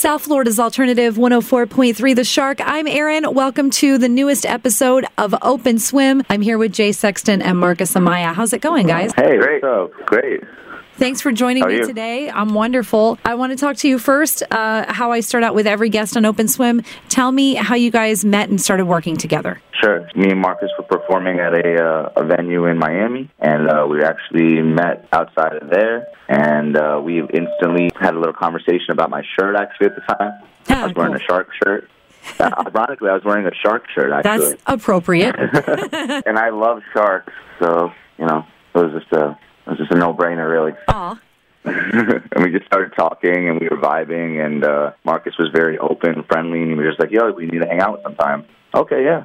South Florida's Alternative 104.3 The Shark. I'm Erin. Welcome to the newest episode of Open Swim. I'm here with J Sexton and Marcus Amaya. How's it going, guys? Hey, great. So, great. Thanks for joining me you? today. I'm wonderful. I want to talk to you first, uh, how I start out with every guest on Open Swim. Tell me how you guys met and started working together. Sure. Me and Marcus were performing at a, uh, a venue in Miami, and uh, we actually met outside of there, and uh, we instantly had a little conversation about my shirt, actually, at the time. I was wearing cool. a shark shirt. Uh, ironically, I was wearing a shark shirt, actually. That's appropriate. and I love sharks, so, you know, it was just a, it was just a no-brainer, really. Aw. and we just started talking and we were vibing and uh Marcus was very open, and friendly and he was just like, Yo, we need to hang out sometime. Okay, yeah.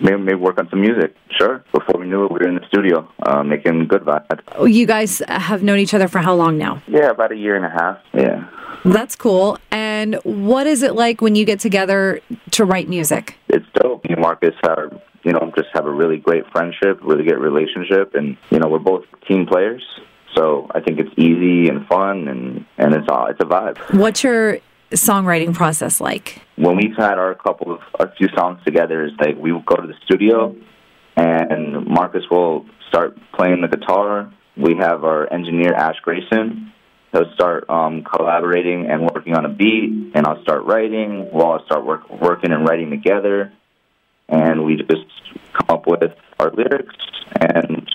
Maybe maybe work on some music. Sure. Before we knew it we were in the studio, uh making good vibes. You guys have known each other for how long now? Yeah, about a year and a half. Yeah. That's cool. And what is it like when you get together to write music? It's dope. Me and Marcus are you know, just have a really great friendship, really good relationship and you know, we're both team players. So I think it's easy and fun and, and it's all it's a vibe. What's your songwriting process like? when we've had our couple of a few songs together is like we will go to the studio and Marcus will start playing the guitar. We have our engineer Ash Grayson. He'll start um, collaborating and working on a beat, and I'll start writing. We'll all start work, working and writing together, and we just come up with our lyrics and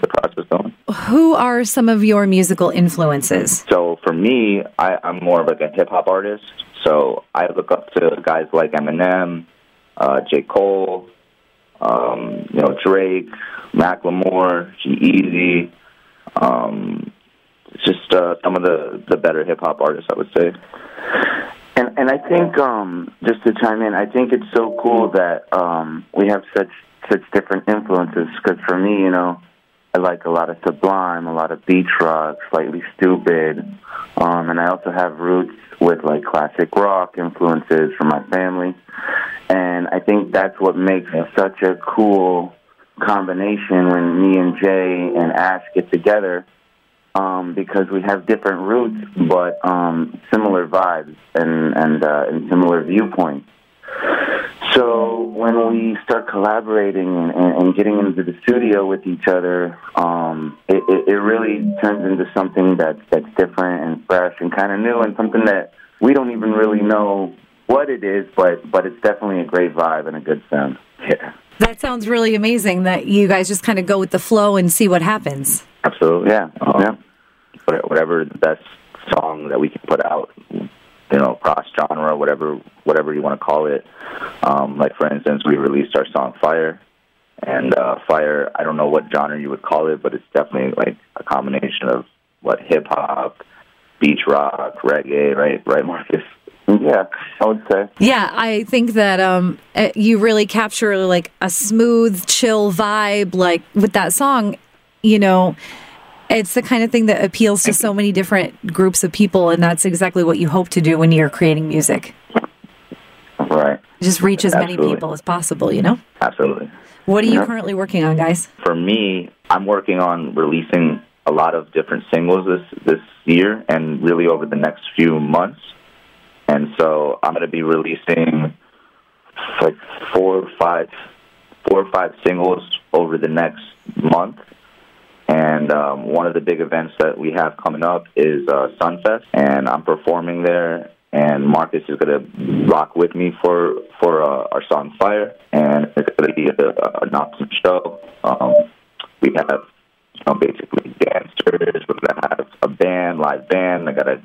the process going. Who are some of your musical influences? So for me, I, I'm more of like a hip hop artist. So I look up to guys like Eminem, uh, J. Cole, um, you know Drake, Macklemore, G-Eazy. Um, just uh, some of the the better hip hop artists, I would say. And and I think um, just to chime in, I think it's so cool that um, we have such such different influences. Because for me, you know, I like a lot of Sublime, a lot of beach rock, Slightly Stoopid, um, and I also have roots with like classic rock influences from my family. And I think that's what makes such a cool combination when me and Jay and Ash get together um, because we have different roots, but um, similar vibes and and, uh, and similar viewpoints. So when we start collaborating and, and, getting into the studio with each other, um, it, it, it really turns into something that's that's different and fresh and kind of new and something that we don't even really know what it is, but but it's definitely a great vibe and a good sound. Yeah, That sounds really amazing that you guys just kind of go with the flow and see what happens. Absolutely. yeah, Um, yeah. whatever the best song that we can put out, you know, cross genre, whatever whatever you want to call it. Um, like for instance, we released our song "Fire," and uh, "Fire." I don't know what genre you would call it, but it's definitely like a combination of what hip hop, beach rock, reggae, right? Right, Marcus? Yeah, I would say. Yeah, I think that um, uh, you really capture like a smooth, chill vibe, like with that song. You know, it's the kind of thing that appeals to so many different groups of people, and that's exactly what you hope to do when you're creating music. Right. Just reach as many people as possible. You know. Absolutely. What are you Yeah. currently working on, guys? for me, I'm working on releasing a lot of different singles this this year and really over the next few months. And so I'm going to be releasing like four or five four or five singles over the next month. And um, one of the big events that we have coming up is uh, Sunfest, and I'm performing there. And Marcus is going to rock with me for for uh, our song "Fire," and it's going to be a, an awesome show. Um, we have you know, basically dancers. We're going to have a band, live band. I got a,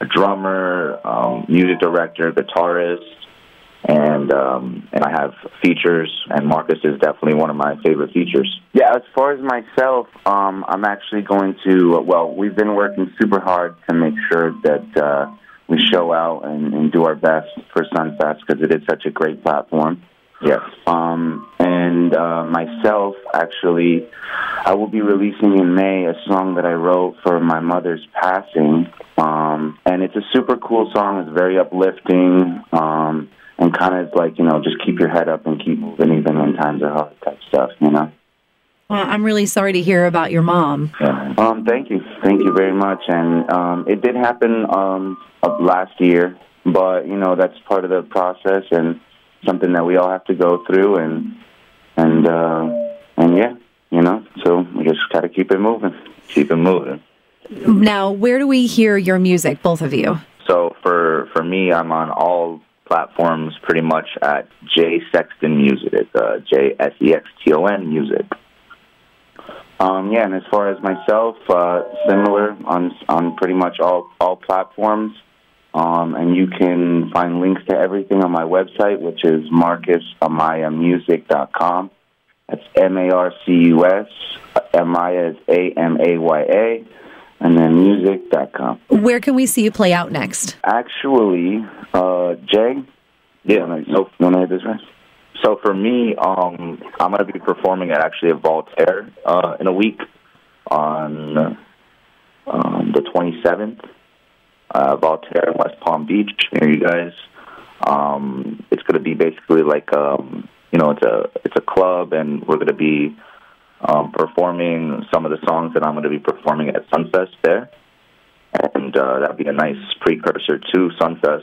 a drummer, um, music director, guitarist, and um, and I have features. And Marcus is definitely one of my favorite features. Yeah, as far as myself, um, I'm actually going to. Well, we've been working super hard to make sure that uh, we show out and, and do our best for Sunfest because it is such a great platform. Yes. Um, and uh, myself, actually, I will be releasing in May a song that I wrote for my mother's passing. Um, and it's a super cool song. It's very uplifting um, kind of like, you know, just keep your head up and keep moving even when times are hard type stuff, you know? Well, I'm really sorry to hear about your mom. Yeah. Um, thank you, thank you very much. And um, it did happen um, last year, but you know that's part of the process and something that we all have to go through and and uh, and yeah, you know. So we just got to keep it moving. Keep it moving. Now, where do we hear your music, both of you? So for for me, I'm on all platforms pretty much at J Sexton Music. It's uh, J S E X T O N Music. Um, yeah, and as far as myself, uh, similar on on pretty much all all platforms. Um, and you can find links to everything on my website, which is marcusamayamusic.com. That's M A R C U S. Amaya is A M A Y A. And then music.com. Where can we see you play out next? Actually, uh, Jay, Yeah. you want to this right? So for me, um, I'm going to be performing at actually a Voltaire uh, in a week on um, the 27th. Uh, Voltaire in West Palm Beach near you guys. Um, it's going to be basically like um, you know it's a it's a club, and we're going to be um, performing some of the songs that I'm going to be performing at Sunfest there, and uh, that'll be a nice precursor to Sunfest,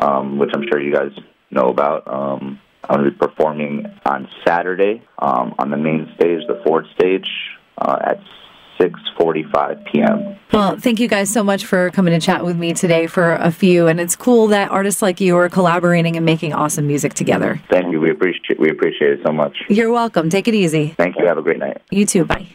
um, which I'm sure you guys know about. Um, I'm going to be performing on Saturday um, on the main stage, the Ford stage, uh, at 6:45 p.m. Well, thank you guys so much for coming to chat with me today for a few. And it's cool that artists like you are collaborating and making awesome music together. Thank you. We appreciate we appreciate it so much. You're welcome. Take it easy. Thank you. Have a great night. You too. Bye.